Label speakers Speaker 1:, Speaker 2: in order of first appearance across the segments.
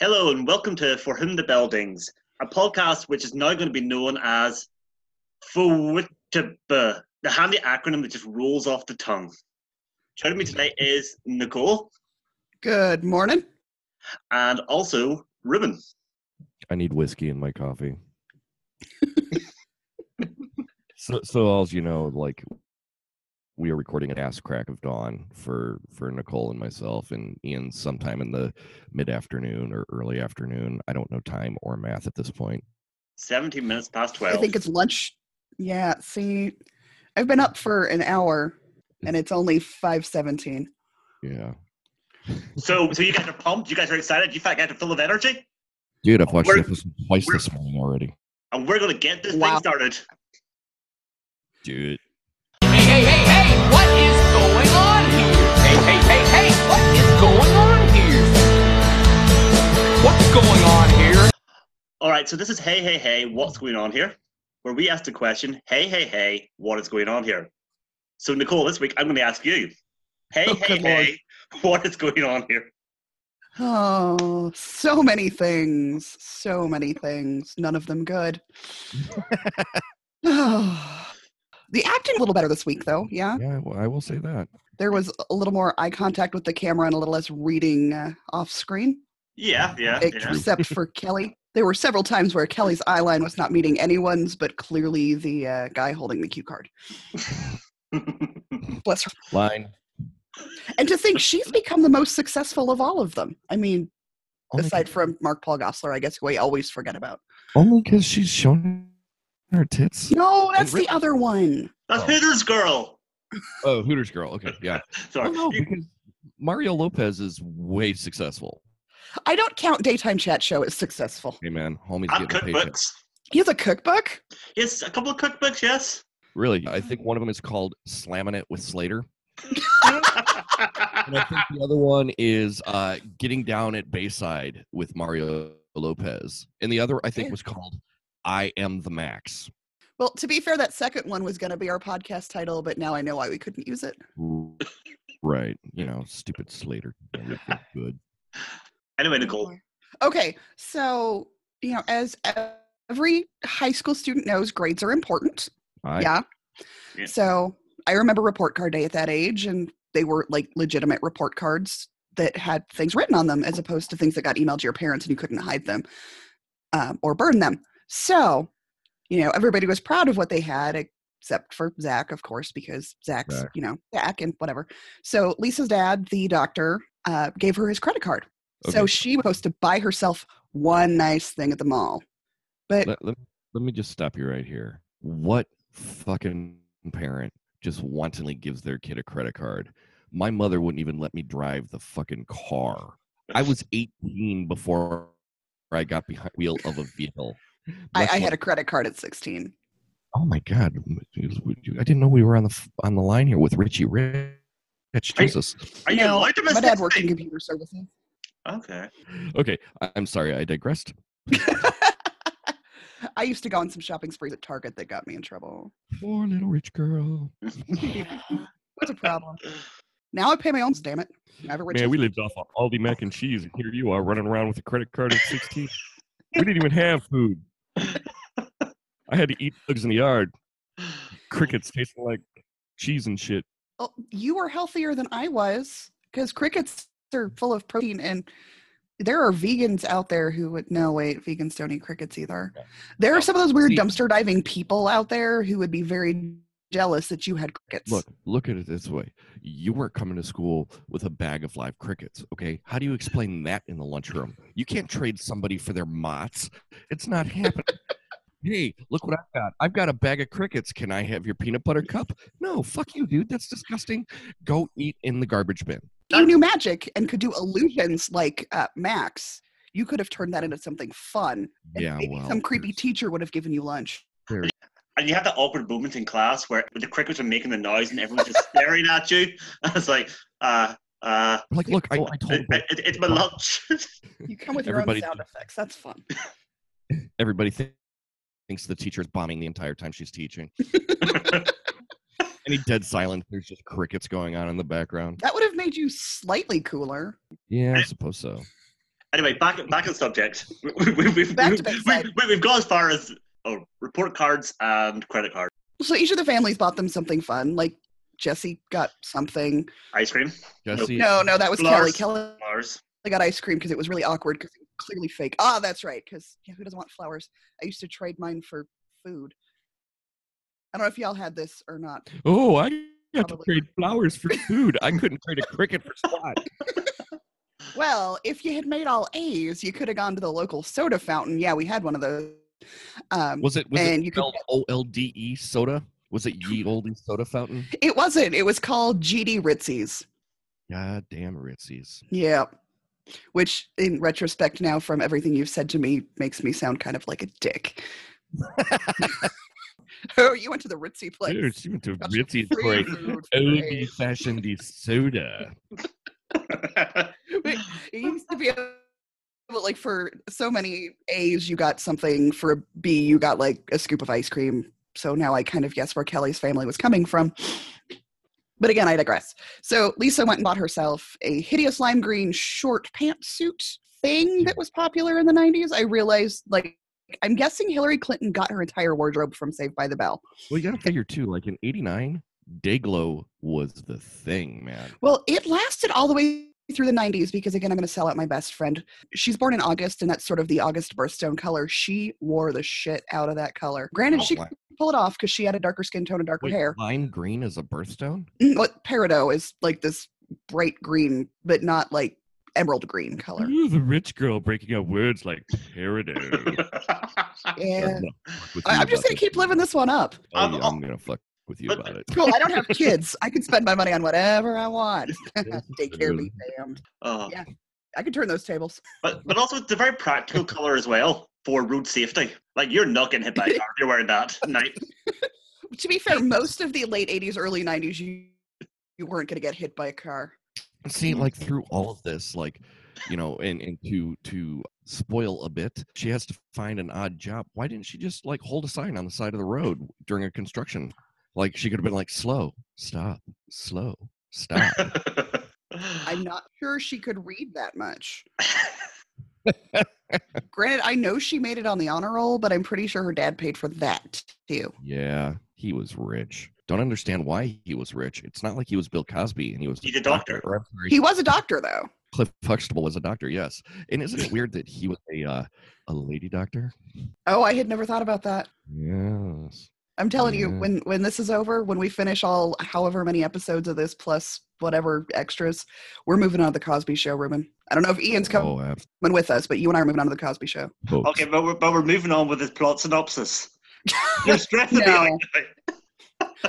Speaker 1: Hello and welcome to For Whom the Buildings, a podcast which is now going to be known as FOWITB, the handy acronym that just rolls off the tongue. Joining me tonight is Nicole
Speaker 2: Good morning.
Speaker 1: and also Ruben.
Speaker 3: I need whiskey in my coffee. so, so all you know, like we are recording at ass crack of dawn for for Nicole and myself, and Ian sometime in the mid afternoon or early afternoon. I don't know time or math at this point.
Speaker 1: 17 minutes past 12.
Speaker 2: I think it's lunch. Yeah, see, I've been up for an hour and it's only 517.
Speaker 3: Yeah,
Speaker 1: so, so you guys are pumped? You guys are excited? You guys are full of energy?
Speaker 3: dude, I've oh, watched
Speaker 1: We're-
Speaker 3: this twice this morning already,
Speaker 1: And we're going to get this
Speaker 2: Wow.
Speaker 1: thing started.
Speaker 3: dude.
Speaker 1: All right, so this is Hey, Hey, Hey, what's going on here? Where we ask the question, Hey, hey, hey, what is going on here? So, Nicole, this week I'm going to ask you, Hey,
Speaker 2: Oh,
Speaker 1: hey,
Speaker 2: good Lord.
Speaker 1: hey, what is going on here?
Speaker 2: Oh, so many things. So many things. None of them good. the acting a little better this week, though. Yeah.
Speaker 3: Yeah, well, I will say that.
Speaker 2: There was a little more eye contact with the camera and a little less reading uh, off screen.
Speaker 1: Yeah, yeah, yeah.
Speaker 2: except for Kelly. There were several times where Kelly's eye line was not meeting anyone's, but clearly the uh, guy holding the cue card. Bless her.
Speaker 3: Line.
Speaker 2: And to think she's become the most successful of all of them. I mean,
Speaker 3: Only
Speaker 2: aside from Mark Paul Gosselaar, I guess who I always forget about.
Speaker 3: only because she's shown her tits.
Speaker 2: No, that's the other one.
Speaker 1: That's
Speaker 3: Oh.
Speaker 1: Hooters Girl.
Speaker 3: Oh, Hooters girl. Okay, yeah.
Speaker 1: Sorry.
Speaker 3: Oh, no, because Mario Lopez is way successful.
Speaker 2: I don't count daytime chat show as successful.
Speaker 3: Hey man, homie's
Speaker 1: and
Speaker 3: getting a paycheck.
Speaker 1: cookbooks.
Speaker 2: He has a cookbook.
Speaker 1: Yes, a couple of cookbooks, yes.
Speaker 3: Really, I think one of them is called "Slamming It with Slater," and I think the other one is uh, "Getting Down at Bayside" with Mario Lopez, and the other I think was called "I Am the Max."
Speaker 2: Well, to be fair, that second one was going to be our podcast title, but now I know why we couldn't use it.
Speaker 3: Right, you know, stupid Slater. Good.
Speaker 1: Anyway, Nicole.
Speaker 2: Okay, so you know, as every high school student knows, grades are important.
Speaker 3: I,
Speaker 2: yeah.
Speaker 1: Yeah.
Speaker 2: So I remember report card day at that age, and they were like legitimate report cards that had things written on them, as opposed to things that got emailed to your parents and you couldn't hide them um, or burn them. So, you know, everybody was proud of what they had, except for Zach, of course, because Zach's,
Speaker 3: Zach.
Speaker 2: you know, Zach and whatever. So Lisa's dad, the doctor, uh, gave her his credit card. So she was supposed to buy herself one nice thing at the mall. But
Speaker 3: Let, let, let me just stop you right here. What fucking parent just wantonly gives their kid a credit card? My mother wouldn't even let me drive the fucking car. I was 18 before I got behind wheel of a vehicle.
Speaker 2: I, I had a credit card at 16.
Speaker 3: Oh my god! I didn't know we were on the on the line here with Richie Rich. Jesus.
Speaker 1: Are you
Speaker 2: No,
Speaker 1: allowed to
Speaker 2: my dad
Speaker 1: this
Speaker 2: worked in computer services.
Speaker 1: Okay.
Speaker 3: Okay, I- I'm sorry. I digressed.
Speaker 2: I used to go on some shopping sprees at Target that got me in trouble.
Speaker 3: Poor little rich girl.
Speaker 2: What's a problem? Now I pay my own, damn it. Never rich.
Speaker 3: Man, we lived off of Aldi mac and cheese, and here you are running around with a credit card at 16. we didn't even have food. I had to eat bugs in the yard. Crickets tasting like cheese and shit.
Speaker 2: Well, you were healthier than I was because crickets are full of protein and there are vegans out there who would no wait vegans don't eat crickets either
Speaker 3: Yeah.
Speaker 2: there are some of those weird dumpster diving people out there who would be very jealous that you had crickets
Speaker 3: Look, look at it this way. You weren't coming to school with a bag of live crickets, okay? How do you explain that in the lunchroom? You can't trade somebody for their mots. It's not happening. hey, look what I've got. I've got a bag of crickets. Can I have your peanut butter cup? No, fuck you, dude. That's disgusting. Go eat in the garbage bin.
Speaker 2: You knew magic and could do illusions like uh, max you could have turned that into something fun and
Speaker 3: Yeah,
Speaker 2: maybe
Speaker 3: well,
Speaker 2: some creepy
Speaker 3: there's-
Speaker 2: teacher would have given you lunch
Speaker 1: And you have that awkward moment in class where the crickets are making the noise and everyone's just staring at you. And it's like, uh, uh,
Speaker 3: Like, look, I, I told
Speaker 1: it, it, it's my lunch.
Speaker 2: you come with your
Speaker 3: Everybody-
Speaker 2: own sound effects that's fun
Speaker 3: everybody thi- thinks the teacher is bombing the entire time she's teaching. Any dead silence, there's just crickets going on in the background.
Speaker 2: that would have made you slightly cooler
Speaker 3: Yeah, I suppose so.
Speaker 1: Anyway, back back on subject. We, we, we've,
Speaker 2: Back to
Speaker 1: we,
Speaker 2: Bayside.
Speaker 1: we, we've got as far as oh, report cards and credit cards.
Speaker 2: So each of the families bought them something fun. Like Jesse got something.
Speaker 1: Ice cream,
Speaker 3: Jesse,
Speaker 2: No, no, that was
Speaker 1: Flowers.
Speaker 2: Kelly. Kelly
Speaker 1: flowers.
Speaker 2: got ice cream because it was really awkward because it was clearly fake. Ah, that's right. Because yeah, who doesn't want flowers? I used to trade mine for food. I don't know if y'all had this or not.
Speaker 3: Oh, I got to trade flowers for food. I couldn't trade a cricket for squat.
Speaker 2: Well, if you had made all A's, you could have gone to the local soda fountain. Yeah, we had one of those. Um,
Speaker 3: Was it was
Speaker 2: And
Speaker 3: it
Speaker 2: you
Speaker 3: spelled O L D E soda? Was it ye olde soda fountain?
Speaker 2: it wasn't. It was called GD Ritzies.
Speaker 3: God damn Ritzies.
Speaker 2: Yeah. Which, in retrospect, now from everything you've said to me, makes me sound kind of like a dick. oh, you went to the Ritzy place.
Speaker 3: Dude, she went to
Speaker 2: Got some
Speaker 3: Ritzies for a
Speaker 2: food for free.
Speaker 3: old fashioned soda.
Speaker 2: It used to be a- but like for so many A's, you got something. For a B, you got like a scoop of ice cream. So now I kind of guess where Kelly's family was coming from. But again, I digress. So Lisa went and bought herself a hideous lime green short pantsuit thing that was popular in the 90s. I realized, like, I'm guessing Hillary Clinton got her entire wardrobe from Saved by the Bell.
Speaker 3: Well, you gotta figure too, like in '89, Dayglow was the thing, man.
Speaker 2: Well, it lasted all the way through the 90s because, again, I'm going to sell out my best friend. She's born in August, and that's sort of the August birthstone color. She wore the shit out of that color. Granted,
Speaker 3: Oh,
Speaker 2: she
Speaker 3: wow.
Speaker 2: could pull it off because she had a darker skin tone and darker
Speaker 3: Wait,
Speaker 2: hair.
Speaker 3: lime green is a birthstone?
Speaker 2: Mm, What peridot is like this bright green, but not like emerald green color.
Speaker 3: Ooh, the rich girl breaking out words like peridot.
Speaker 2: Yeah.
Speaker 3: I'm gonna fuck with
Speaker 2: I,
Speaker 3: you
Speaker 2: I'm just going to keep living this one up.
Speaker 3: Oh,
Speaker 1: I'm-
Speaker 3: yeah, I'm gonna fuck with you about it.
Speaker 2: Cool. I don't have kids. I can spend my money on whatever I want. Daycare be damned.
Speaker 1: Oh.
Speaker 2: Yeah. I can turn those tables.
Speaker 1: But but also it's a very practical color as well for road safety. Like you're not getting hit by a car if you're wearing that night.
Speaker 2: To be fair, most of the late 80s, early 90s, you, you weren't going to get hit by a car.
Speaker 3: See, like mm-hmm. through all of this, like you know, and and to to spoil a bit, she has to find an odd job. Why didn't she just like hold a sign on the side of the road during a construction? Like she could have been like, slow, stop, slow, stop.
Speaker 2: I'm not sure she could read that much. Granted, I know she made it on the honor roll, but I'm pretty sure her dad paid for that too.
Speaker 3: yeah, he was rich. Don't understand why he was rich. It's not like he was Bill Cosby and he was
Speaker 1: He's a doctor.
Speaker 3: or,
Speaker 2: He was a doctor, though.
Speaker 3: Cliff Huxtable was a doctor. Yes, and isn't it weird that he was a uh, a lady doctor?
Speaker 2: Oh, I had never thought about that.
Speaker 3: Yes.
Speaker 2: I'm telling you, when when this is over, when we finish all however many episodes of this plus whatever extras, we're moving on to the Cosby Show, Ruben. I don't know if Ian's coming
Speaker 3: Oh, absolutely.
Speaker 2: with us, but you and I are moving on to the Cosby Show.
Speaker 1: okay, but we're but we're moving on with this plot synopsis. You're stressing
Speaker 2: No.
Speaker 1: me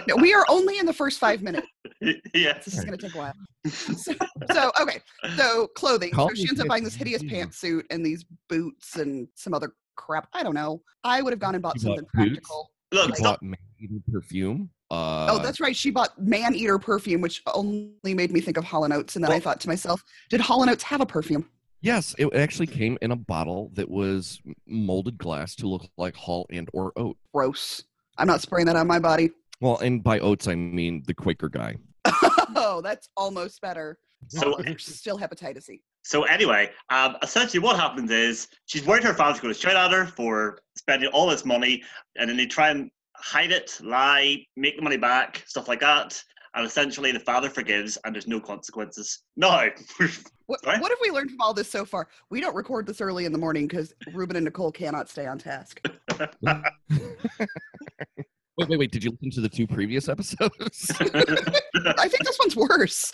Speaker 2: No, we are only in the first five minutes.
Speaker 1: yes.
Speaker 2: This is going to take a while. So, so, okay. So clothing.
Speaker 3: Call
Speaker 2: so she ends up buying this hideous pantsuit and these boots and some other crap. I don't know. I would have gone and bought
Speaker 3: You
Speaker 2: something
Speaker 3: bought boots?
Speaker 2: practical.
Speaker 1: Look,
Speaker 3: He
Speaker 1: stop.
Speaker 3: bought man-eating perfume. Uh,
Speaker 2: oh, that's right. She bought Man Eater perfume, which only made me think of Hall and Oates. And then I thought to myself, did Hall and Oates have a perfume?
Speaker 3: yes. It actually came in a bottle that was molded glass to look like Hall and or Oat.
Speaker 2: Gross. I'm not spraying that on my body.
Speaker 3: Well, and by oats I mean the Quaker guy.
Speaker 2: oh, that's almost better.
Speaker 1: So
Speaker 2: Still hepatitis E.
Speaker 1: So anyway, um, essentially what happens is she's worried her father's going to shout at her for spending all this money, and then they try and hide it, lie, make the money back, stuff like that. And essentially, the father forgives, and there's no consequences. No,
Speaker 2: What,
Speaker 1: Sorry?
Speaker 2: what have we learned from all this so far? We don't record this early in the morning because Ruben and Nicole cannot stay on task.
Speaker 3: Wait, wait, wait. Did you listen to the two previous episodes?
Speaker 2: I think this one's worse.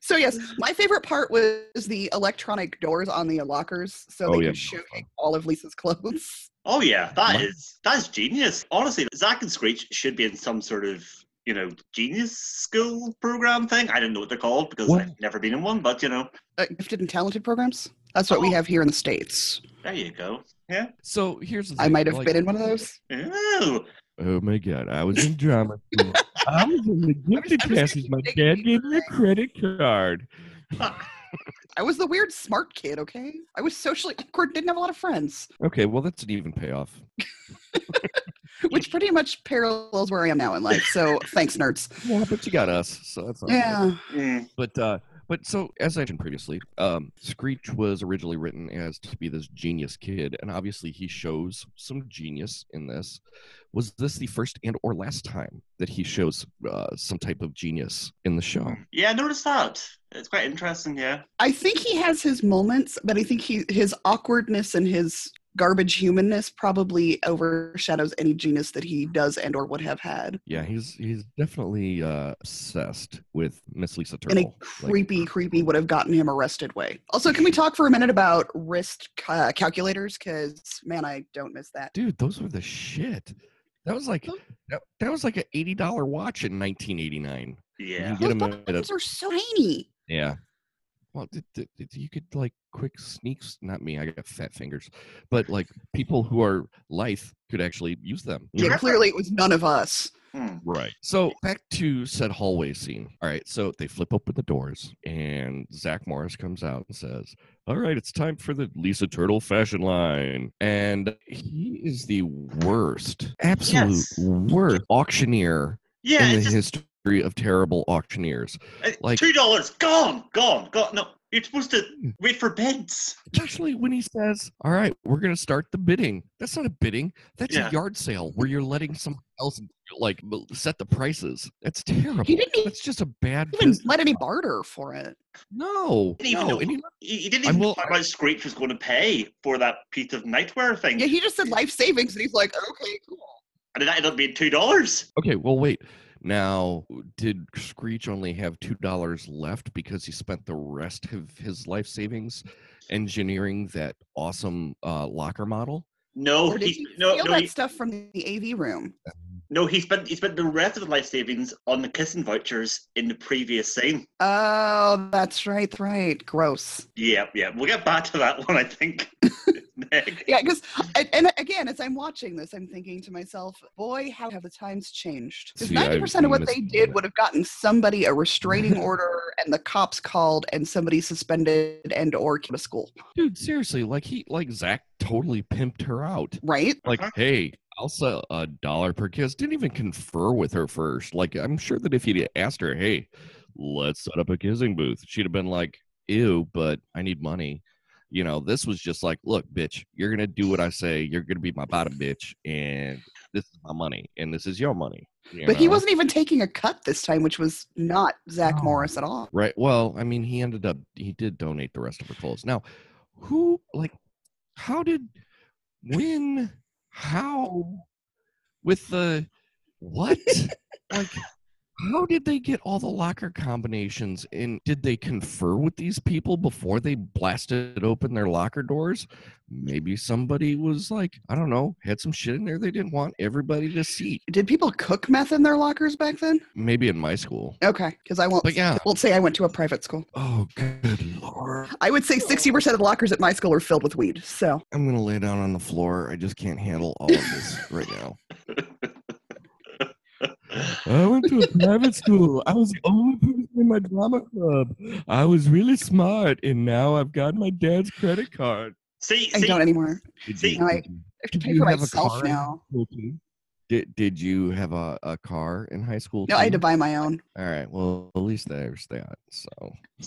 Speaker 2: So yes, my favorite part was the electronic doors on the lockers, so
Speaker 3: Oh,
Speaker 2: they
Speaker 3: yeah,
Speaker 2: could show you all of Lisa's clothes.
Speaker 1: oh yeah, that
Speaker 3: What?
Speaker 1: is that's genius. Honestly, Zach and Screech should be in some sort of you know genius school program thing. I don't know what they're called because
Speaker 3: What?
Speaker 1: I've never been in one, but you know,
Speaker 2: Uh, gifted and talented programs. That's what we
Speaker 1: Oh.
Speaker 2: have here in the states.
Speaker 1: there you go. Yeah.
Speaker 3: so here's the thing, I
Speaker 2: might have
Speaker 3: like-
Speaker 2: been in one of those.
Speaker 1: Oh,
Speaker 3: Oh my god, I was in drama school. I was in the gifted classes. My dad gave me a credit card.
Speaker 2: I was the weird smart kid. Okay, I was socially awkward, didn't have a lot of friends,
Speaker 3: Okay, well that's an even payoff.
Speaker 2: which pretty much parallels where I am now in life. So thanks, nerds.
Speaker 3: Yeah, but you got us, so that's all right.
Speaker 2: Yeah.
Speaker 1: Mm.
Speaker 3: But uh, But so, as I mentioned previously, um, Screech was originally written as to be this genius kid, and obviously he shows some genius in this. Was this the first and or last time that he shows uh, some type of genius in the show?
Speaker 1: Yeah, I noticed that. It's quite interesting. Yeah.
Speaker 2: I think he has his moments, but I think he his awkwardness and his garbage humanness probably overshadows any genius that he does and or would have had.
Speaker 3: Yeah, he's he's definitely uh, obsessed with Miss Lisa
Speaker 2: In a
Speaker 3: Turtle. Like,
Speaker 2: creepy, creepy would have gotten him arrested way. Also, can we talk for a minute about wrist uh, calculators? Because man, I don't miss that.
Speaker 3: dude, those were the shit. That was like that, that was like an eighty dollar watch in nineteen eighty nine.
Speaker 1: Yeah.
Speaker 3: Get
Speaker 2: Those
Speaker 3: 'em a-
Speaker 2: buttons are so tiny.
Speaker 3: Yeah. Well, you could like quick sneaks. Not me. I got fat fingers, but like people who are lithe could actually use them.
Speaker 2: Yeah,
Speaker 3: know?
Speaker 2: clearly it was none of us.
Speaker 1: Hmm.
Speaker 3: Right. So back to said hallway scene. All right. So they flip open the doors, and Zach Morris comes out and says, "All right, it's time for the Lisa Turtle fashion line." And he is the worst, absolute
Speaker 1: Yes.
Speaker 3: worst auctioneer
Speaker 1: Yeah.
Speaker 3: in the
Speaker 1: just
Speaker 3: history of terrible auctioneers.
Speaker 1: uh,
Speaker 3: like-
Speaker 1: two dollars gone, gone, gone. No, you're supposed to wait for bids.
Speaker 3: Especially when he says, "All right, we're going to start the bidding." That's not a bidding. That's
Speaker 1: Yeah.
Speaker 3: a yard sale where you're letting someone else like set the prices. That's terrible.
Speaker 2: He didn't
Speaker 3: That's just a bad.
Speaker 2: even
Speaker 3: business.
Speaker 2: let any barter for it.
Speaker 3: No,
Speaker 1: Didn't even
Speaker 3: no.
Speaker 1: know-
Speaker 3: he,
Speaker 1: He, he didn't even
Speaker 3: will-
Speaker 1: know how much Screech was going to pay for that piece of nightwear thing,
Speaker 2: Yeah, he just said life savings, and he's like, okay, cool.
Speaker 1: and it ended up being two dollars.
Speaker 3: okay, well, wait. Now, did Screech only have two dollars left because he spent the rest of his life savings engineering that awesome uh, locker model?
Speaker 1: No,
Speaker 2: or did
Speaker 1: he,
Speaker 2: he
Speaker 1: no,
Speaker 2: steal
Speaker 1: no,
Speaker 2: that
Speaker 1: he,
Speaker 2: stuff from the AV room?
Speaker 1: no. He spent he spent the rest of his life savings on the kissing vouchers in the previous scene.
Speaker 2: Oh, that's right, right. Gross.
Speaker 1: Yeah, yeah. We'll get back to that one. I think. Next.
Speaker 2: Yeah, because and again, as I'm watching this, I'm thinking to myself, boy, how have the times changed? Because ninety percent of what they did would have gotten somebody a restraining order, and the cops called, and somebody suspended and or kicked out of school.
Speaker 3: Dude, seriously, like he, like Zach, totally pimped her out.
Speaker 2: Right?
Speaker 3: Like,
Speaker 1: Uh-huh.
Speaker 3: hey, I'll sell a dollar per kiss. Didn't even confer with her first. Like, I'm sure that if he'd asked her, hey, let's set up a kissing booth, she'd have been like, ew, but I need money. You know, this was just like, look, bitch, you're gonna do what I say. You're gonna be my bottom bitch, and this is my money, and this is your money. you
Speaker 2: But he wasn't even taking a cut this time, which was not Zach
Speaker 3: No.
Speaker 2: Morris at all.
Speaker 3: Right. Well, I mean, he ended up he did donate the rest of her clothes. Now, who like how did when how with the what? like how did they get all the locker combinations and did they confer with these people before they blasted open their locker doors? Maybe somebody was like, I don't know, had some shit in there they didn't want everybody to see.
Speaker 2: Did people cook meth in their lockers back then?
Speaker 3: Maybe in my school.
Speaker 2: Okay, because I won't.
Speaker 3: But yeah.
Speaker 2: won't say I went to a private school.
Speaker 3: Oh good lord.
Speaker 2: I would say sixty percent of the lockers at my school are filled with weed. So
Speaker 3: I'm gonna lay down on the floor. I just can't handle all of this right now. I went to a private school. I was the only person in my drama club. I was really smart, and now I've got my dad's credit card.
Speaker 1: See,
Speaker 2: I
Speaker 1: see,
Speaker 2: don't anymore.
Speaker 3: Did
Speaker 1: See-
Speaker 3: you,
Speaker 2: No, I-
Speaker 3: did you-
Speaker 2: I have to pay for
Speaker 3: have a
Speaker 2: myself now.
Speaker 3: Did Did you have a, a car in high school?
Speaker 2: No, I had to buy my own.
Speaker 3: All right. Well, at least there's that. So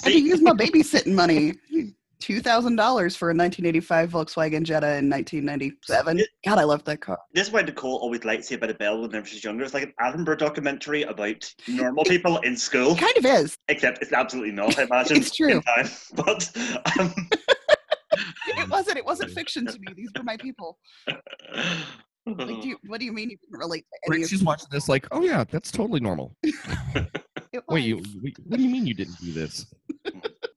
Speaker 2: I had to use my babysitting money. Two thousand dollars for a 1985 Volkswagen Jetta in 1997. God, I loved that car.
Speaker 1: this is why Nicole always liked to say about a bell whenever she's younger. It's like an Attenborough documentary about normal people in school,
Speaker 2: It kind of is.
Speaker 1: except it's absolutely not. I imagine
Speaker 2: It's true.
Speaker 1: in time, but um,
Speaker 2: It wasn't. It wasn't fiction to me. These were my people. Like, do you, what do you mean you didn't relate to any
Speaker 3: Right, she's watching this like, oh yeah, that's totally normal. Wait, you, wait, what do you mean you didn't do this?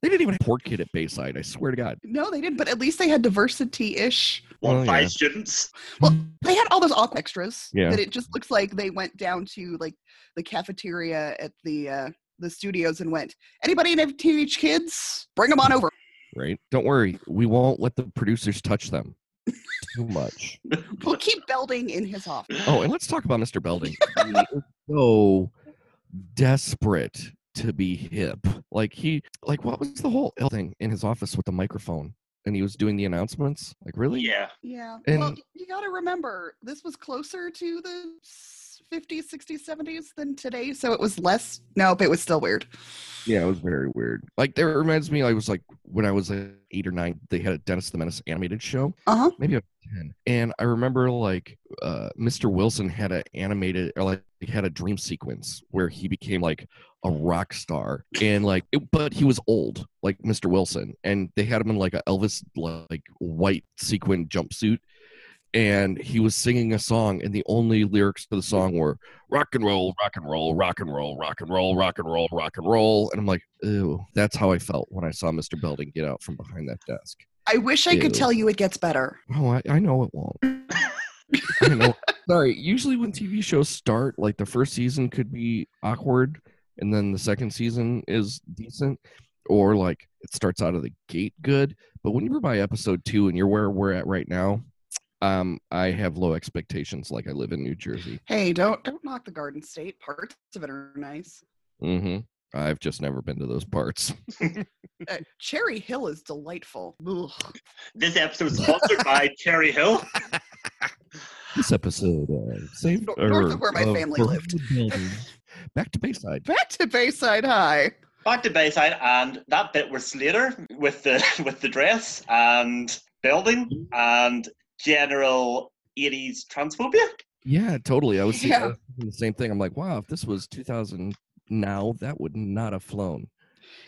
Speaker 3: They didn't even have a port kid at Bayside. I swear to God.
Speaker 2: No, they didn't. But at least they had diversity-ish.
Speaker 1: One
Speaker 3: Oh,
Speaker 1: five
Speaker 3: yeah.
Speaker 1: students.
Speaker 2: Well, they had all those awkward extras
Speaker 3: Yeah.
Speaker 2: that it just looks like they went down to like the cafeteria at the uh the studios and went, anybody have teenage kids? Bring them on over.
Speaker 3: Right? Don't worry, we won't let the producers touch them too much.
Speaker 2: We'll keep Belding in his office.
Speaker 3: Oh, and let's talk about Mr. Belding. He so desperate to be hip. Like he, like what was the whole thing in his office with the microphone? And he was doing the announcements. Like really?
Speaker 1: Yeah.
Speaker 2: Yeah.
Speaker 3: And-
Speaker 2: well, you got to remember, this was closer to the s- 50s, 60s, 70s than today. So it was less. Nope, it was still weird.
Speaker 3: Yeah, it was very weird. Like that reminds me, I was like when I was like eight or nine, they had a Dennis the Menace animated show.
Speaker 2: Uh huh.
Speaker 3: Maybe I ten, and I remember like uh, Mr. Wilson had an animated or like had a dream sequence where he became like a rock star, and like, it, but he was old, like Mr. Wilson, and they had him in like a Elvis like white sequin jumpsuit. And he was singing a song, and the only lyrics to the song were rock and roll, rock and roll, rock and roll, rock and roll, rock and roll, rock and roll. And I'm like, ew, that's how I felt when I saw Mr. Belding get out from behind that desk.
Speaker 2: I wish I could tell you it gets better.
Speaker 3: Oh, I, I know it won't. I know. Sorry. Usually, when TV shows start, like the first season could be awkward, and then the second season is decent, or like it starts out of the gate good. But when you're by episode two and you're where we're at right now, um, I have low expectations. Like I live in New Jersey.
Speaker 2: Hey, don't don't knock the Garden State. Parts of it are nice.
Speaker 3: Mm-hmm. I've just never been to those parts.
Speaker 2: Uh, Cherry Hill is delightful. Ugh.
Speaker 1: This episode is sponsored by Cherry Hill.
Speaker 3: This episode, uh, saved
Speaker 2: Nor- north of where my family lived.
Speaker 3: Back to Bayside.
Speaker 2: Back to Bayside High.
Speaker 1: Back to Bayside, and that bit where Slater with the with the dress and Belding and general 80s transphobia.
Speaker 3: Yeah, totally. I was thinking, I was the same thing. I'm like, wow, if this was 2000 now, that would not have flown,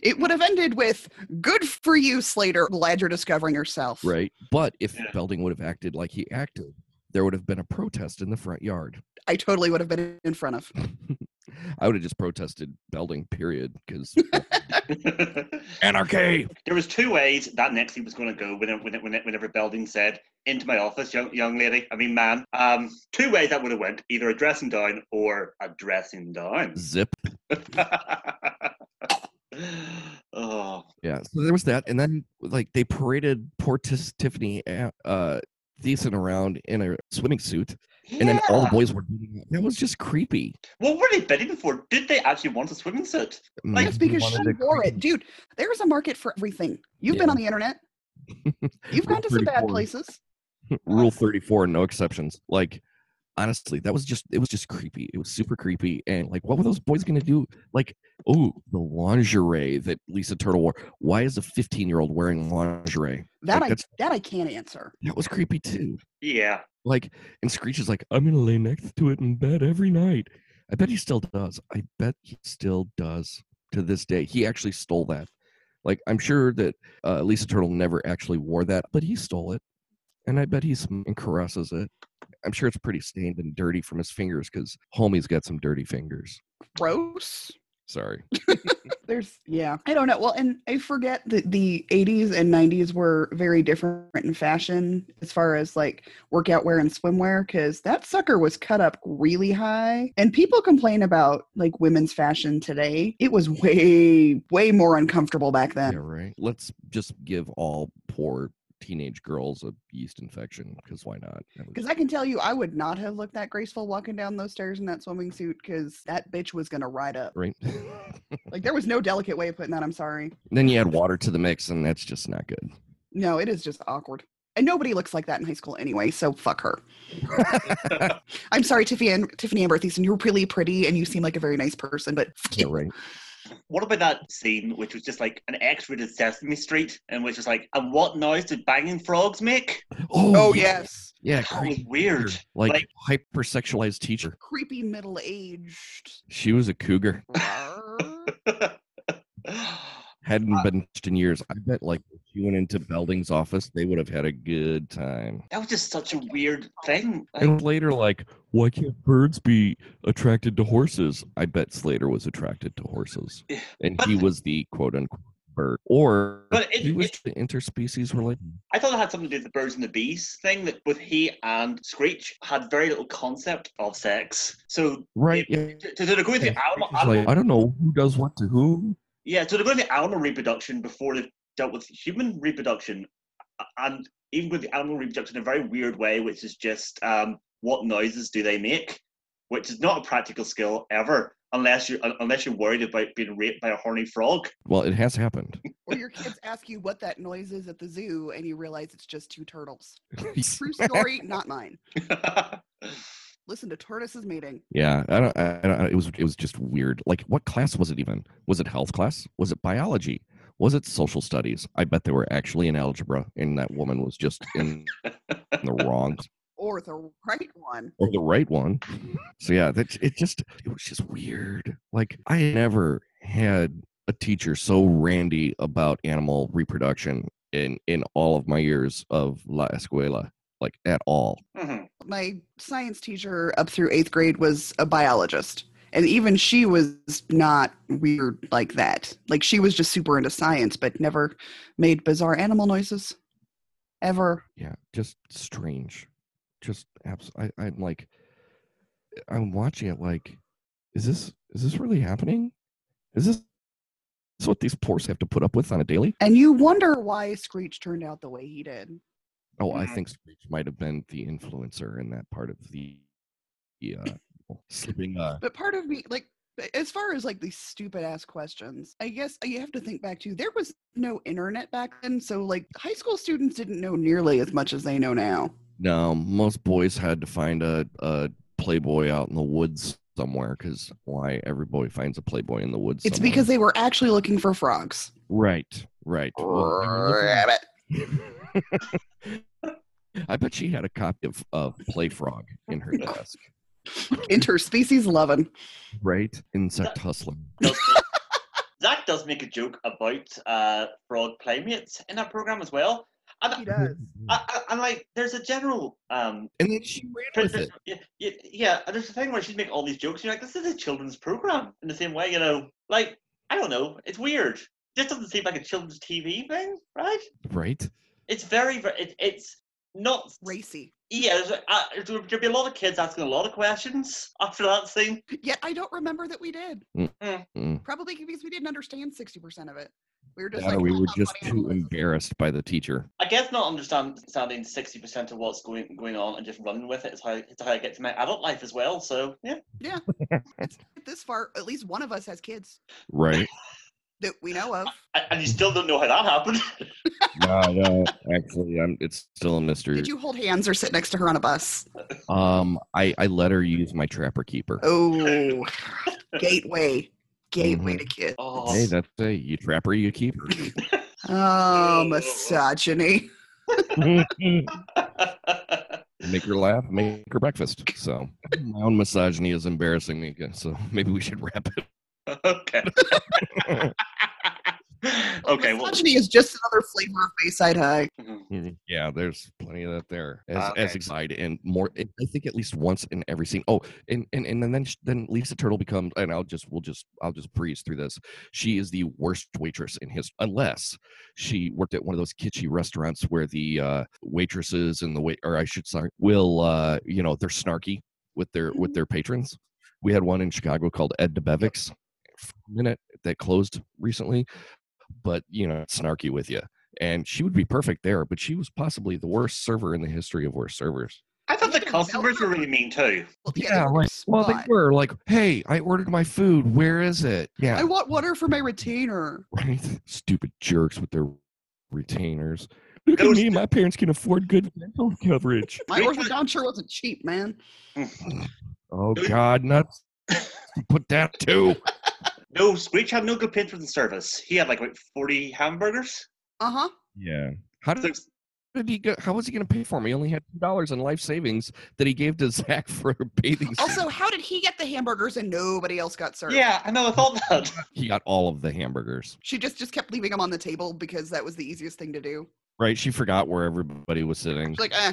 Speaker 2: It would have ended with "Good for you, Slater. Glad you're discovering yourself."
Speaker 3: right? But if
Speaker 1: Yeah.
Speaker 3: Belding would have acted like he acted, there would have been a protest in the front yard.
Speaker 2: I totally would have been in front of.
Speaker 3: I would have just protested Belding, period, because anarchy.
Speaker 1: there was two ways that next scene was going to go whenever, whenever, whenever Belding said into my office young, young lady i mean man um two ways that would have went either a dressing down or a dressing down
Speaker 3: Zip.
Speaker 1: oh
Speaker 3: Yeah. So there was that, and then like they paraded poor Tis- Tiffany uh Thiessen around in a swimming suit, and then all the boys were beating. That was just creepy.
Speaker 1: what were they bidding for did they actually want a swimming suit Like,
Speaker 2: Just because she
Speaker 3: wanted to
Speaker 2: wore it, dude. There's a market for everything. You've been on the internet. You've gone to some bad
Speaker 3: 34.
Speaker 2: places.
Speaker 3: Rule 34, no exceptions. Like, honestly, that was just, it was just creepy. It was super creepy. And like, what were those boys going to do? Like, oh, the lingerie that Lisa Turtle wore. Why is a 15 year old wearing lingerie?
Speaker 2: That,
Speaker 3: like,
Speaker 2: I, that I can't answer.
Speaker 3: That was creepy too.
Speaker 1: yeah
Speaker 3: Like, and Screech is like, I'm going to lay next to it in bed every night. I bet he still does. I bet he still does to this day. He actually stole that. Like, I'm sure that uh, Lisa Turtle never actually wore that, but he stole it. And I bet he sm- and caresses it. I'm sure it's pretty stained and dirty from his fingers because homie's got some dirty fingers.
Speaker 2: Gross.
Speaker 3: Sorry.
Speaker 2: There's yeah. I don't know. Well, and I forget that the 80s and 90s were very different in fashion as far as like workout wear and swimwear because that sucker was cut up really high. And people complain about like women's fashion today. It was way, way more uncomfortable back then.
Speaker 3: Yeah, right. Let's just give all poor teenage girls a yeast infection because why not?
Speaker 2: Because I can tell you, I would not have looked that graceful walking down those stairs in that swimming suit because that bitch was going to ride up.
Speaker 3: Right.
Speaker 2: Like, there was no delicate way of putting that. I'm sorry.
Speaker 3: then you add water to the mix, and that's just not good.
Speaker 2: No, it is just awkward. And nobody looks like that in high school anyway, so fuck her. I'm sorry, Tiffany, and Tiffany Amber Thiessen, you're really pretty and you seem like a very nice person, but
Speaker 3: yeah, right.
Speaker 1: What about that scene which was just like an x-rated sesame street and which was like and what noise did banging frogs make
Speaker 2: oh yes,
Speaker 3: Yeah,
Speaker 1: that was
Speaker 3: creepy
Speaker 1: weird
Speaker 3: teacher, Like,
Speaker 1: Like-
Speaker 3: hypersexualized teacher.
Speaker 2: creepy middle aged.
Speaker 3: She was a cougar. Hadn't
Speaker 1: Uh,
Speaker 3: been touched in years. I bet like if she went into Belding's office, they would have had a good time.
Speaker 1: that was just such a weird thing Like,
Speaker 3: And later, like, why can't birds be attracted to horses? I bet Slater was attracted to horses. And
Speaker 1: but-
Speaker 3: he was the quote unquote bird. Or
Speaker 1: But it-
Speaker 3: he was
Speaker 1: it-
Speaker 3: the interspecies relation.
Speaker 1: I thought it had something to do with the birds and the bees thing that both he and Screech had very little concept of sex. So
Speaker 3: Right.
Speaker 1: it-
Speaker 3: Yeah.
Speaker 1: to, to the degree of the
Speaker 3: Yeah,
Speaker 1: animal,
Speaker 3: like, I don't know who does what to who.
Speaker 1: yeah, to the degree of the animal reproduction before they dealt with human reproduction, and even with the animal reproduction in a very weird way, which is just um, what noises do they make, which is not a practical skill ever, unless you're unless you're worried about being raped by a horny frog.
Speaker 3: Well, it has happened.
Speaker 2: Or your kids ask you what that noise is at the zoo and you realize it's just two turtles. True story, not mine. Listen to Tortoise's mating.
Speaker 3: Yeah, I don't, I don't. It was it was just weird. Like, what class was it even? Was it health class? Was it biology? Was it social studies? I bet they were actually in algebra, and that woman was just in the wrong
Speaker 2: Or the right one.
Speaker 3: or the right one. So yeah, that it just it was just weird. Like I never had a teacher so randy about animal reproduction in in all of my years of La Escuela, like at all.
Speaker 1: Mhm.
Speaker 2: My science teacher up through eighth grade was a biologist. And even she was not weird like that. Like she was just super into science, but never made bizarre animal noises. Ever.
Speaker 3: Yeah, just strange. Just abs- I, I'm like, I'm watching it. Like, is this is this really happening? Is this, this what these poors have to put up with on a daily?
Speaker 2: And you wonder why Screech turned out the way he did.
Speaker 3: Oh, I think Screech might have been the influencer in that part of the, the sleeping. Uh,
Speaker 2: But part of me, like, as far as like these stupid ass questions, I guess you have to think back to there was no internet back then. So, like, high school students didn't know nearly as much as they know now.
Speaker 3: no, most boys had to find a, a playboy out in the woods somewhere because why every boy finds a playboy in the woods.
Speaker 2: It's
Speaker 3: somewhere.
Speaker 2: because they were actually looking for frogs.
Speaker 3: right, right. Well, they were looking-
Speaker 2: Rabbit.
Speaker 3: I bet she had a copy of, of Play Frog in her desk.
Speaker 2: Interspecies loving.
Speaker 3: Right? Insect hustling.
Speaker 1: Does- Zach does make a joke about uh, frog playmates in that program as well. And,
Speaker 2: He does.
Speaker 1: I, I, and like, there's a general um,
Speaker 3: And then she ran with it.
Speaker 1: Yeah, yeah, yeah, there's a thing where she'd make all these jokes. You're like, this is a children's program in the same way, you know. Like, I don't know, it's weird. This doesn't seem like a children's TV thing, right?
Speaker 3: Right?
Speaker 1: It's very, very. It, it's not.
Speaker 2: Racy.
Speaker 1: Yeah, there's, a- uh, there'll be a lot of kids asking a lot of questions after that scene.
Speaker 2: Yet I don't remember that we did.
Speaker 3: Mm.
Speaker 2: Probably because we didn't understand 60% of it. We were just
Speaker 3: Yeah,
Speaker 2: like,
Speaker 3: we
Speaker 2: "Oh,
Speaker 3: were just too
Speaker 2: animal
Speaker 3: embarrassed by the teacher.
Speaker 1: I guess not understanding sixty percent of what's going going on and just running with it is how it's how I get to my adult life as well. So yeah,
Speaker 2: It's this far, at least one of us has kids
Speaker 3: Right?
Speaker 2: That we know of.
Speaker 1: and, and you still don't know how that happened.
Speaker 3: no, no. Actually, I'm, it's still a mystery.
Speaker 2: Did you hold hands or sit next to her on a bus?
Speaker 3: Um, I, I let her use my trapper keeper.
Speaker 2: Oh, gateway. Gateway
Speaker 3: Mhm.
Speaker 2: to kids.
Speaker 1: oh,
Speaker 3: Hey, that's a you trapper, you keep
Speaker 2: Oh, misogyny.
Speaker 3: make her laugh, make her breakfast. So my own misogyny is embarrassing me. Again. So maybe we should wrap it.
Speaker 1: okay. Okay. Well,
Speaker 2: Misogyny is just another flavor of Bayside High.
Speaker 1: mhm.
Speaker 3: yeah, there's plenty of that there. As
Speaker 1: Okay.
Speaker 3: as excited and more. I think at least once in every scene. Oh, and and and then sh- then Lisa Turtle becomes. And I'll just we'll just I'll just breeze through this. She is the worst waitress in his unless she worked at one of those kitschy restaurants where the uh, waitresses and the wait or I should say will uh, you know they're snarky with their with their patrons. We had one in Chicago called Ed Debevic's for a minute that closed recently, but you know snarky with you. And she would be perfect there, but she was possibly the worst server in the history of worst servers.
Speaker 1: I thought the customers were really mean too.
Speaker 2: Well,
Speaker 3: Yeah,
Speaker 2: they were
Speaker 3: like well, they were like, "Hey, I ordered my food. Where is it?" Yeah,
Speaker 2: I want water for my retainer.
Speaker 3: right. Stupid jerks with their retainers. Look at
Speaker 1: Those-
Speaker 3: me. My parents can afford good dental coverage.
Speaker 2: My
Speaker 1: Great
Speaker 2: orthodonture wasn't cheap, man.
Speaker 3: Oh God, nuts! Put that too.
Speaker 1: No, Screech had no good complaints with the service. He had like what, 40 hamburgers.
Speaker 2: Uh huh.
Speaker 3: Yeah. How did,
Speaker 1: So-
Speaker 3: did he go? How was he going to pay for him? He only had two dollars in life savings that he gave to Zach for a bathing. suit.
Speaker 2: Also, how did he get the hamburgers and nobody else got served?
Speaker 1: Yeah, I know. I thought that.
Speaker 3: he got all of the hamburgers.
Speaker 2: She just just kept leaving them on the table because that was the easiest thing to do.
Speaker 3: Right? She forgot where everybody was sitting.
Speaker 2: She's like, eh,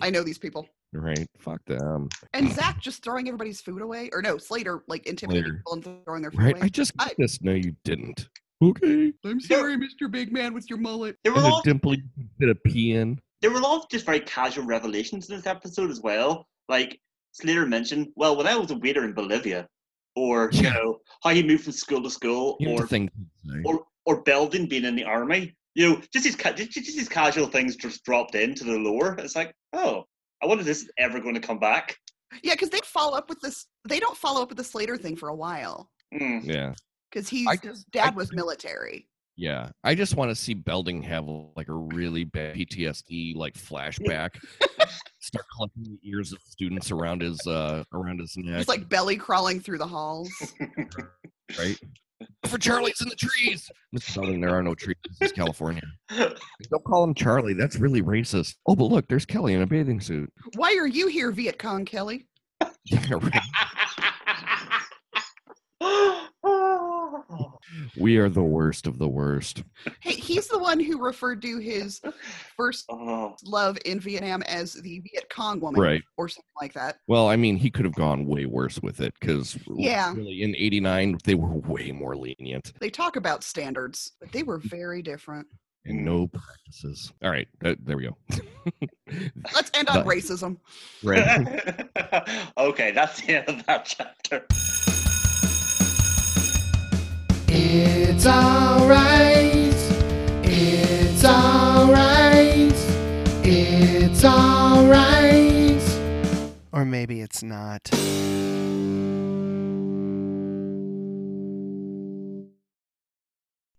Speaker 2: I know these people.
Speaker 3: Right? Fuck them.
Speaker 2: And Zach just throwing everybody's food away, or no, Slater like intimidating
Speaker 3: Slater.
Speaker 2: people and throwing their food
Speaker 3: Right?
Speaker 2: away.
Speaker 3: I just got
Speaker 2: I-
Speaker 3: this. No, you didn't. Okay.
Speaker 2: I'm sorry, Mr. Big Man with your mullet.
Speaker 1: There were
Speaker 3: And
Speaker 1: a
Speaker 3: a
Speaker 1: lot.
Speaker 3: dimple you could fit pee in.
Speaker 1: There were a lot of just very casual revelations in this episode as well. Like Slater mentioned, well, when I was a waiter in Bolivia, or you know how he moved from school to school,
Speaker 3: Here's the
Speaker 1: or
Speaker 3: thing. to say.
Speaker 1: or or Belding being in the army. You know, just these just, just these casual things just dropped into the lore. It's like, oh, I wonder if this is ever going to come back.
Speaker 2: Yeah, because they follow up with this. They don't follow up with the Slater thing for a while because
Speaker 3: Yeah.
Speaker 2: he's
Speaker 3: I
Speaker 2: his dad
Speaker 3: I
Speaker 2: was military.
Speaker 3: Yeah, I just want to see Belding have like a really bad PTSD like flashback. Start collecting the ears of students around his uh around his neck.
Speaker 2: Just like belly crawling through the halls.
Speaker 3: right. For Charlie's in the trees. Mr. Belding, there are no trees. This is California. Don't call him Charlie. That's really racist. Oh, but look, there's Kelly in a bathing suit.
Speaker 2: Why are you here, Viet Cong Kelly?
Speaker 3: Yeah, right. We are the worst of the worst.
Speaker 2: Hey, he's the one who referred to his first
Speaker 1: oh,
Speaker 2: love in Vietnam as the Viet Cong woman,
Speaker 3: Right.
Speaker 2: or something like that.
Speaker 3: Well, I mean, he could have gone way worse with it because
Speaker 2: Yeah.
Speaker 3: really in 89 they were way more lenient
Speaker 2: They talk about standards, but they were very different.
Speaker 3: and no practices. All right, uh, there we go.
Speaker 2: Let's end on
Speaker 3: But-
Speaker 2: racism.
Speaker 3: Right.
Speaker 1: okay, that's the end of that chapter.
Speaker 4: It's alright. It's alright. It's alright. Or maybe it's not.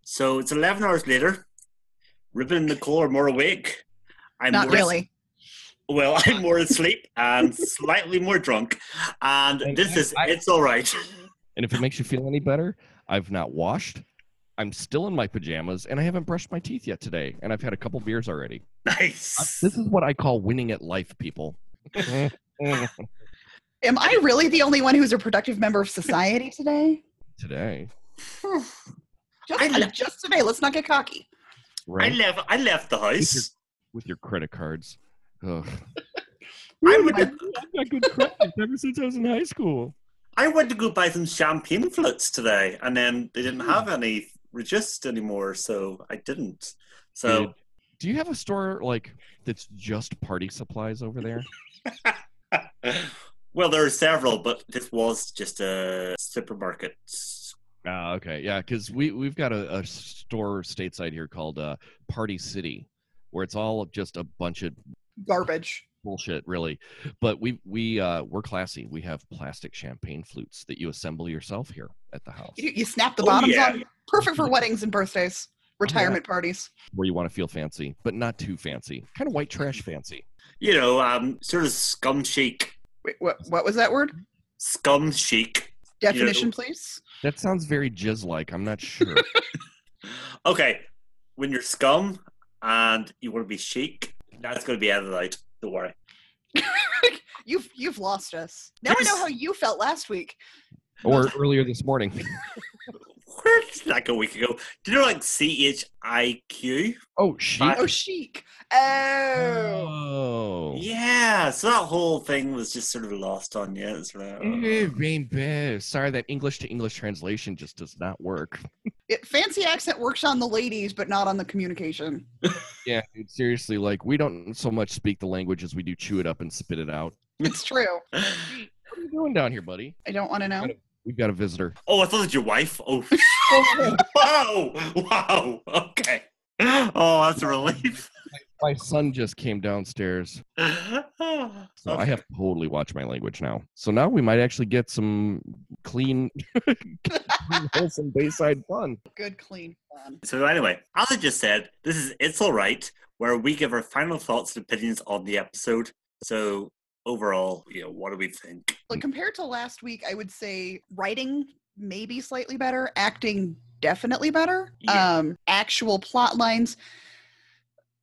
Speaker 1: So it's 11 hours later. Ruben and Nicole are more awake. I'm
Speaker 2: Not
Speaker 1: more
Speaker 2: really.
Speaker 1: Well, I'm more asleep and slightly more drunk. And
Speaker 3: And
Speaker 1: this
Speaker 3: I-
Speaker 1: is,
Speaker 3: I-
Speaker 1: it's all right.
Speaker 3: And if it makes you feel any better, I've not washed. I'm still in my pajamas and I haven't brushed my teeth yet today. And I've had a couple beers already.
Speaker 1: Nice.
Speaker 3: This is what I call winning at life, people.
Speaker 2: Am I really the only one who's a productive member of society today?
Speaker 3: today.
Speaker 2: Just,
Speaker 1: I
Speaker 2: uh, just today. Let's not get cocky.
Speaker 3: Right?
Speaker 1: I left, I left the house.
Speaker 3: With your credit cards. Ugh.
Speaker 1: I went, to,
Speaker 3: I've got good credit ever since I was in high school.
Speaker 1: I went to go buy some champagne flutes today, and then they didn't have any reduced anymore, so I didn't. So
Speaker 3: Did- do you have a store like that's just party supplies over there?
Speaker 1: well, there are several, but this was just a supermarket.
Speaker 3: Ah, okay, yeah, because we we've got a, a store stateside here called uh, Party City, where it's all just a bunch of
Speaker 2: Garbage.
Speaker 3: Bullshit, really. But we we uh, we're classy. We have plastic champagne flutes that you assemble yourself here at the house,
Speaker 2: You, you snap the
Speaker 1: Oh,
Speaker 2: bottoms
Speaker 1: yeah.
Speaker 2: on. Perfect for weddings and birthdays, retirement parties.
Speaker 3: where you want to feel fancy, but not too fancy, kind of white trash fancy.
Speaker 1: You know, um, sort of scum chic.
Speaker 2: Wait, what, what was that word?
Speaker 1: Scum chic.
Speaker 2: Definition, please.
Speaker 3: That sounds very jizz like. I'm not sure.
Speaker 1: Okay, when you're scum and you want to be chic, that's going to be edited out. Don't worry.
Speaker 2: you've you've lost us. Now I know how you felt last week.
Speaker 3: or earlier this morning.
Speaker 1: Where did that go a week ago? Do you know like C H I Q?
Speaker 3: Oh, she.
Speaker 1: I-
Speaker 2: Oh, chic. Oh.
Speaker 3: Oh.
Speaker 1: Yeah, so that whole thing was just sort of lost on you. It's like, oh.
Speaker 3: Sorry, that English to English translation just does not work.
Speaker 2: It, fancy accent works on the ladies, but not on the communication.
Speaker 3: Yeah, dude, seriously, like we don't so much speak the language as we do chew it up and spit it out.
Speaker 2: It's true.
Speaker 3: What are you doing down here, buddy?
Speaker 2: I don't want to know.
Speaker 3: We've got a visitor.
Speaker 1: Oh, I thought it was your wife. Oh, wow, wow. Okay. Oh, that's a relief.
Speaker 3: My son just came downstairs, so I have to totally watch my language now. So now we might actually get some clean, clean, wholesome Bayside fun.
Speaker 2: Good, clean fun.
Speaker 1: So anyway, as I just said, this is It's All Right, where we give our final thoughts and opinions on the episode. So overall, you know, what do we think?
Speaker 2: Like compared to last week, I would say writing maybe slightly better, acting definitely better.
Speaker 1: Yeah.
Speaker 2: Um, actual plot lines,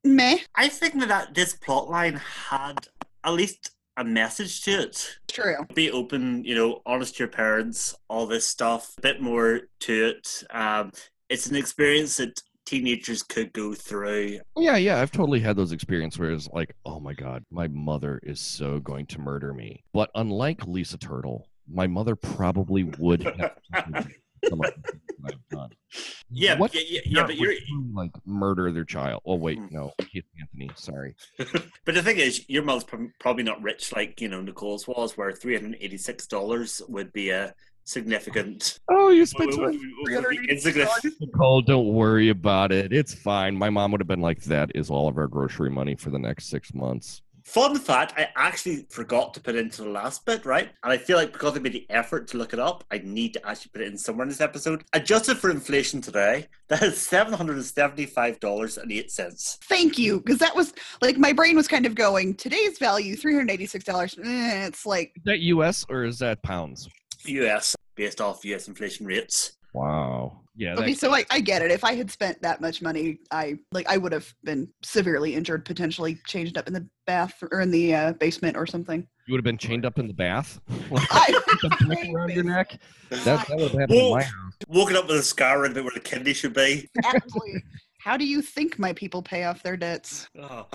Speaker 2: meh.
Speaker 1: I think that, that this plot line had at least a message to it.
Speaker 2: True.
Speaker 1: Be open, you know, honest to your parents, all this stuff, a bit more to it. Um, it's an experience that teenagers could go through.
Speaker 3: Yeah, yeah, I've totally had those experiences where it's like, oh my god, my mother is so going to murder me. But unlike Lisa Turtle, my mother probably would have some of the things that I've done.
Speaker 1: Yeah,
Speaker 3: What
Speaker 1: yeah, yeah, yeah but you're
Speaker 3: like murder their child. Oh wait,
Speaker 1: Hmm.
Speaker 3: no, Casey Anthony. Sorry.
Speaker 1: but the thing is, your mother's prob- probably not rich like you know Nicole's was, where three hundred eighty-six dollars would be a significant.
Speaker 3: Oh, you spent
Speaker 1: would-
Speaker 3: time.
Speaker 1: would be insignificant.
Speaker 3: Nicole, don't worry about it. It's fine. My mom would have been like, "That is all of our grocery money for the next six months."
Speaker 1: Fun fact, I actually forgot to put it into the last bit, right? And I feel like because I made the effort to look it up, I need to actually put it in somewhere in this episode. Adjusted for inflation today, that is $775.08.
Speaker 2: Thank you, because that was like my brain was kind of going. Today's value, three hundred eighty-six dollars. Eh, it's like
Speaker 3: Is that U.S. or is that pounds?
Speaker 1: US, based off US inflation rates.
Speaker 3: Wow. Yeah.
Speaker 2: okay. So I, I get it. If I had spent that much money, I like I would have been severely injured, potentially changed up in the bath or in the uh, basement or something.
Speaker 3: you would have been chained up in the bath.
Speaker 2: I,
Speaker 3: around your neck. That, that would have happened in my house.
Speaker 1: Woken up with a scar around the where the kidney should be.
Speaker 2: Exactly. How do you think my people pay off their debts?
Speaker 1: Oh.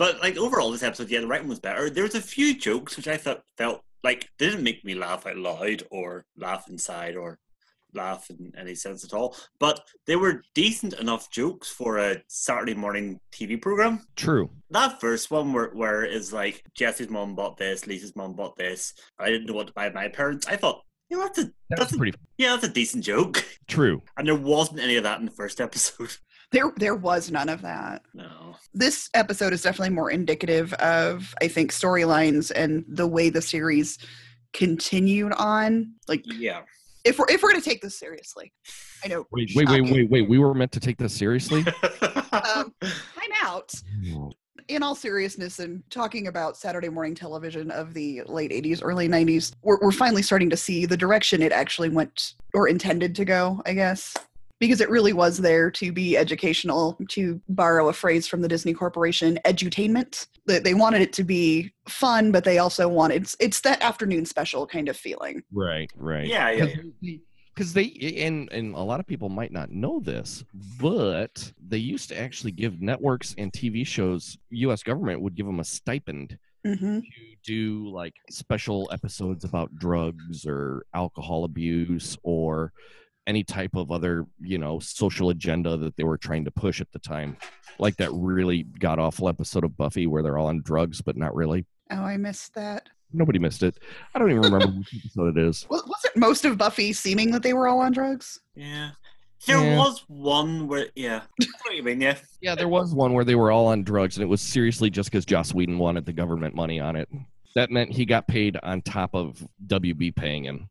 Speaker 1: But like overall, this episode, yeah, the writing was better. There was a few jokes which I thought felt like didn't make me laugh out loud or laugh inside or laugh in any sense at all. But they were decent enough jokes for a Saturday morning TV program.
Speaker 3: True.
Speaker 1: That first one where where is like Jesse's mom bought this, Lisa's mom bought this. I didn't know what to buy my parents. I thought, you know, that's a
Speaker 3: That's
Speaker 1: that's a,
Speaker 3: pretty
Speaker 1: yeah, that's a decent joke.
Speaker 3: true.
Speaker 1: And there wasn't any of that in the first episode.
Speaker 2: There there was none of that.
Speaker 1: No.
Speaker 2: This episode is definitely more indicative of I think storylines and the way the series continued on. Like
Speaker 1: Yeah.
Speaker 2: if we're if we're gonna take this seriously, I know.
Speaker 3: Wait, wait, wait, wait, wait. We were meant to take this seriously.
Speaker 2: Um, time out. in all seriousness and talking about Saturday morning television of the late 80s, early 90s, we're, we're finally starting to see the direction it actually went or intended to go, I guess. Because it really was there to be educational, to borrow a phrase from the Disney Corporation, edutainment. They wanted it to be fun, but they also wanted it's, it's that afternoon special kind of feeling.
Speaker 3: Right, right.
Speaker 1: Yeah, yeah,
Speaker 3: Because they and and a lot of people might not know this, but they used to actually give networks and TV shows. U.S. government would give them a stipend
Speaker 2: Mm-hmm.
Speaker 3: to do like special episodes about drugs or alcohol abuse or any type of other you know social agenda that they were trying to push at the time like that really god awful episode of buffy where they're all on drugs but not really
Speaker 2: Oh, I missed that.
Speaker 3: nobody missed it i don't even remember which episode it is
Speaker 2: Was, wasn't most of Buffy seeming that they were all on drugs?
Speaker 1: yeah. There
Speaker 3: Yeah.
Speaker 1: was one where, yeah. I know what you mean, yeah.
Speaker 3: yeah there was one where they were all on drugs and it was seriously just because joss whedon wanted the government money on it that meant he got paid on top of wb paying him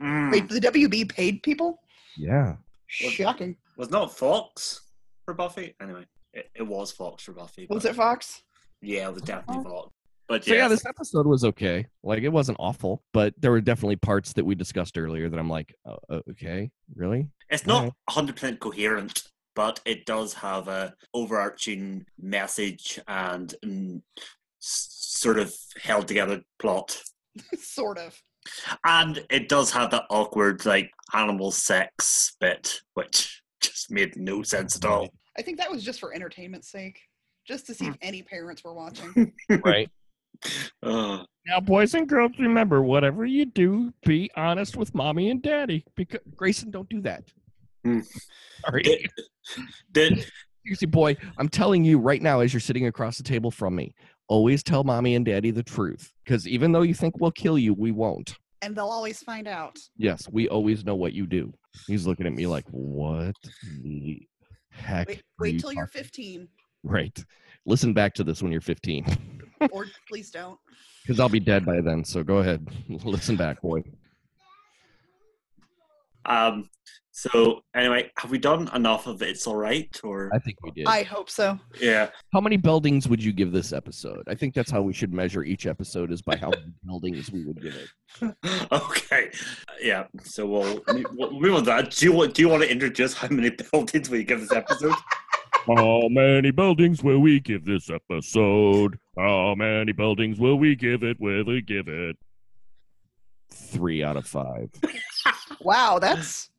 Speaker 1: Mm.
Speaker 2: Wait, the WB paid people?
Speaker 3: Yeah
Speaker 2: Shocking.
Speaker 1: Was not Fox for Buffy? Anyway, it, it was Fox for Buffy.
Speaker 2: Was it Fox?
Speaker 1: Yeah, it was definitely Fox. But
Speaker 3: So yeah,
Speaker 1: yeah,
Speaker 3: this episode was okay. Like it wasn't awful, but there were definitely parts that we discussed earlier that I'm like, uh, uh, okay, really?
Speaker 1: it's not
Speaker 3: Alright.
Speaker 1: 100% coherent, but it does have a overarching message and mm, s- sort of held together plot.
Speaker 2: sort of.
Speaker 1: And it does have that awkward, like, animal sex bit, which just made no sense at all.
Speaker 2: I think that was just for entertainment's sake, just to see if any parents were watching.
Speaker 3: Right.
Speaker 1: Uh,
Speaker 3: Now, boys and girls, remember whatever you do, be honest with mommy and daddy. Because Grayson, don't do that.
Speaker 1: Hmm.
Speaker 3: Sorry.
Speaker 1: the, the,
Speaker 3: Seriously, boy, I'm telling you right now, as you're sitting across the table from me, always tell mommy and daddy the truth. Because even though you think we'll kill you, we won't.
Speaker 2: and they'll always find out.
Speaker 3: Yes, we always know what you do. He's looking at me like, what the heck?
Speaker 2: Wait, wait
Speaker 3: you
Speaker 2: till you're 15,
Speaker 3: Right. Listen back to this when you're 15,
Speaker 2: or please don't.
Speaker 3: because I'll be dead by then. So go ahead, listen back, boy.
Speaker 1: um, so, anyway, have we done enough of It's All Right? Or,
Speaker 3: I think we did.
Speaker 2: I hope so.
Speaker 1: yeah.
Speaker 3: How many buildings would you give this episode? I think that's how we should measure each episode is by how many buildings we would give it.
Speaker 1: okay. Yeah. So we'll, we'll move on to that. Do you want do you want to introduce how many buildings we give this episode?
Speaker 3: How many buildings will we give this episode? How many buildings will we give it? Will we give it? Three out of five.
Speaker 2: Wow, that's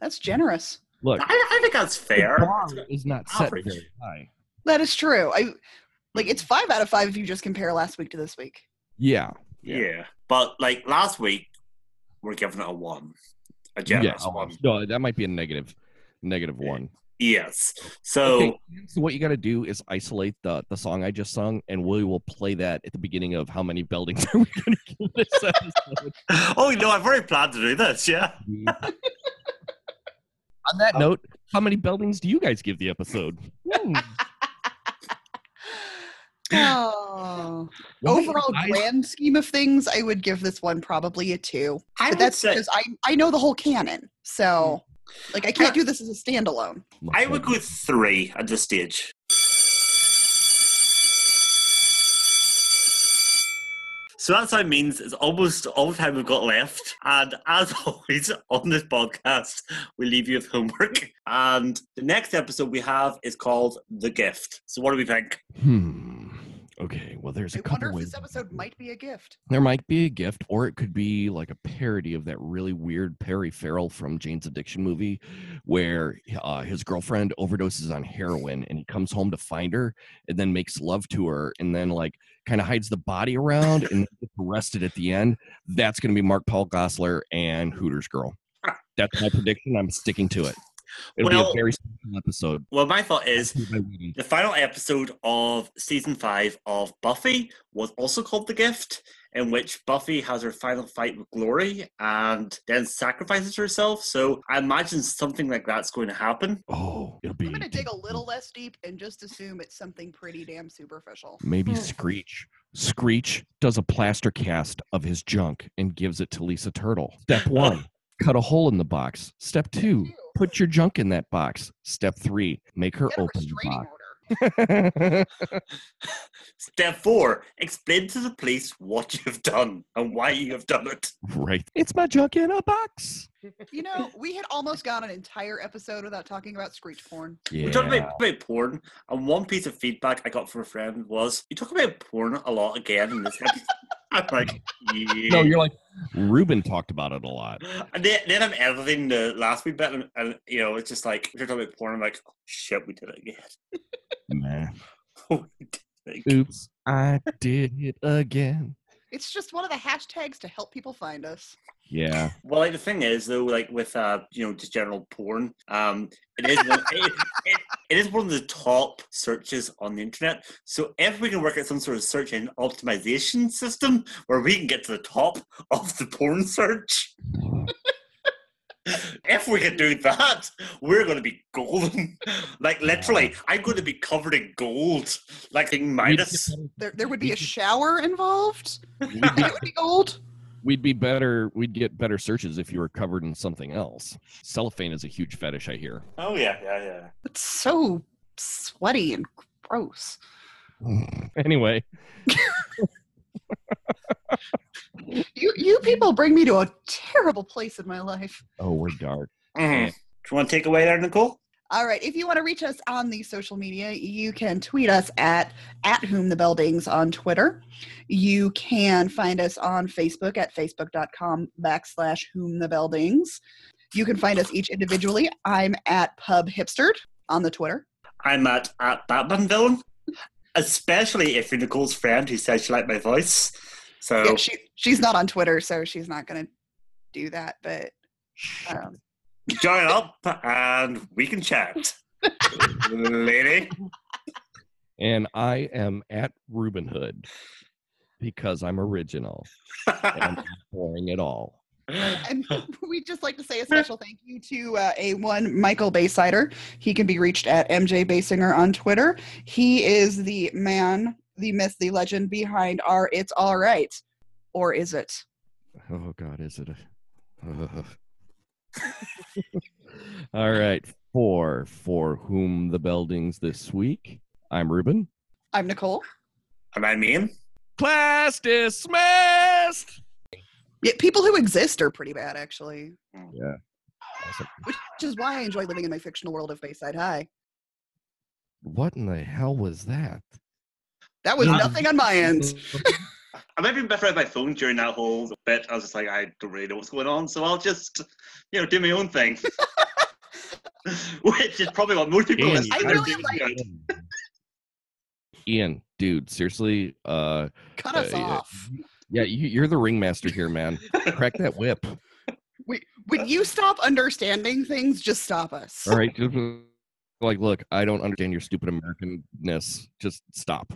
Speaker 2: that's generous.
Speaker 3: Look,
Speaker 1: I, I think that's fair.
Speaker 3: the
Speaker 1: fair.
Speaker 3: bar is not set
Speaker 1: Average.
Speaker 3: very high.
Speaker 2: That is true. I like it's five out of five if you just compare last week to this week.
Speaker 3: Yeah.
Speaker 1: Yeah. But like last week, we're giving it a one, a generous
Speaker 3: yeah.
Speaker 1: one.
Speaker 3: No, that might be a negative, negative one.
Speaker 1: Yes. So
Speaker 3: Okay, so what you got to do is isolate the the song I just sung, and we will play that at the beginning of how many buildings are we going to give this episode.
Speaker 1: oh no, I've already planned to do this. Yeah. Mm-hmm.
Speaker 3: On that note, How many beldings do you guys give the episode? Hmm.
Speaker 2: Oh. Overall
Speaker 3: I-
Speaker 2: grand scheme of things, I would give this one probably a two.
Speaker 1: I
Speaker 2: But that's because I, I know the whole canon. So like I can't do this as a standalone.
Speaker 1: I would go with three at this stage. So that's what it means it's almost all the time we've got left. And as always on this podcast, we leave you with homework. And the next episode we have is called The Gift. So what do we think?
Speaker 3: Hmm. Okay. Well, there's a
Speaker 2: I
Speaker 3: couple
Speaker 2: wonder if
Speaker 3: ways.
Speaker 2: this episode might be a gift.
Speaker 3: There might be a gift, or it could be like a parody of that really weird Perry Farrell from Jane's Addiction movie, where uh, his girlfriend overdoses on heroin and he comes home to find her and then makes love to her and then like kind of hides the body around and gets arrested at the end. That's going to be Mark Paul Gosselaar and Hooters Girl. That's my prediction. I'm sticking to it. It'll
Speaker 1: Well-
Speaker 3: be a very special episode.
Speaker 1: Well, my thought is
Speaker 3: That's my reading.
Speaker 1: the final episode of season five of Buffy was also called The Gift, in which Buffy has her final fight with Glory and then sacrifices herself. So I imagine something like that's going to happen.
Speaker 3: Oh, it'll be
Speaker 2: I'm gonna dig a little less deep and just assume it's something pretty damn superficial.
Speaker 3: Maybe
Speaker 1: Hmm.
Speaker 3: Screech. Screech does a plaster cast of his junk and gives it to Lisa Turtle. Step one, cut a hole in the box. Step two, put your junk in that box. Step three, make her
Speaker 2: Get
Speaker 3: open the box.
Speaker 1: Step four, explain to the police what you've done and why you have done it.
Speaker 3: right. It's my junk in a box.
Speaker 2: You know, we had almost gone an entire episode without talking about screech porn.
Speaker 3: Yeah.
Speaker 1: We talked about, about porn, and one piece of feedback I got from a friend was, "You talk about porn a lot again in this episode." I'm like, yeah.
Speaker 3: No, you're like, Ruben talked about it a lot.
Speaker 1: And then, then I'm editing the last week bit, and, and you know, it's just like we're talking about porn. I'm like, oh, shit, we did it again.
Speaker 3: Nah.
Speaker 1: we did it again.
Speaker 3: Oops, I did it again.
Speaker 2: It's just one of the hashtags to help people find us.
Speaker 3: Yeah.
Speaker 1: Well, like the thing is though, like with uh, you know, just general porn, um, it is one, it, it, it is one of the top searches on the internet. So if we can work out some sort of search and optimization system where we can get to the top of the porn search. If we can do that, we're going to be golden. Like literally, I'm going to be covered in gold, like in Midas.
Speaker 2: There, there would be a shower involved.
Speaker 3: We'd
Speaker 2: it would be gold.
Speaker 3: We'd be better. We'd get better searches if you were covered in something else. Cellophane is a huge fetish, I hear.
Speaker 1: Oh yeah, yeah, yeah.
Speaker 2: It's so sweaty and gross.
Speaker 3: anyway,
Speaker 2: You you people bring me to a terrible place in my life.
Speaker 3: oh, we're dark.
Speaker 1: Mhm. Do you want to take away there, Nicole?
Speaker 2: All right. If you want to reach us on the social media, you can tweet us at at whom the beldings on Twitter. You can find us on Facebook at facebook.com backslash whom the beldings. You can find us each individually. I'm at pub hipstered on the Twitter.
Speaker 1: I'm at at Batman villain, especially if you're Nicole's friend who says she liked my voice. So
Speaker 2: Yeah, she she's not on Twitter, so she's not gonna do that. But um,
Speaker 1: join up and we can chat, lady.
Speaker 3: And I am at Ruben Hood because I'm original and I'm boring at all.
Speaker 2: and we'd just like to say a special thank you to uh, A1 Michael Baysider. He can be reached at MJ Basinger on Twitter. He is the man, the myth, the legend behind our It's All Right. Or is it?
Speaker 3: Oh God, is it? A... all right, for for whom the beldings this week. I'm Ruben.
Speaker 2: I'm Nicole.
Speaker 1: and I mean,
Speaker 3: Class dismissed.
Speaker 2: Yeah, people who exist are pretty bad, actually,
Speaker 3: Yeah. Awesome.
Speaker 2: which is why I enjoy living in my fictional world of Bayside High.
Speaker 3: What in the hell was that?
Speaker 2: That was
Speaker 1: Yeah.
Speaker 2: nothing on my end.
Speaker 1: I might be better at my phone during that whole bit. I was just like, I don't really know what's going on, so I'll just, you know, do my own thing. Which is probably what most people
Speaker 3: Ian,
Speaker 1: listen
Speaker 2: I really
Speaker 1: do.
Speaker 2: like-
Speaker 3: Ian, dude, seriously, uh,
Speaker 2: Cut us
Speaker 3: uh,
Speaker 2: off.
Speaker 3: yeah, you, you're the ringmaster here, man. Crack that whip.
Speaker 2: Wait, when you stop understanding things, just stop us.
Speaker 3: All right, just, uh, like, look, I don't understand your stupid Americanness. Just stop.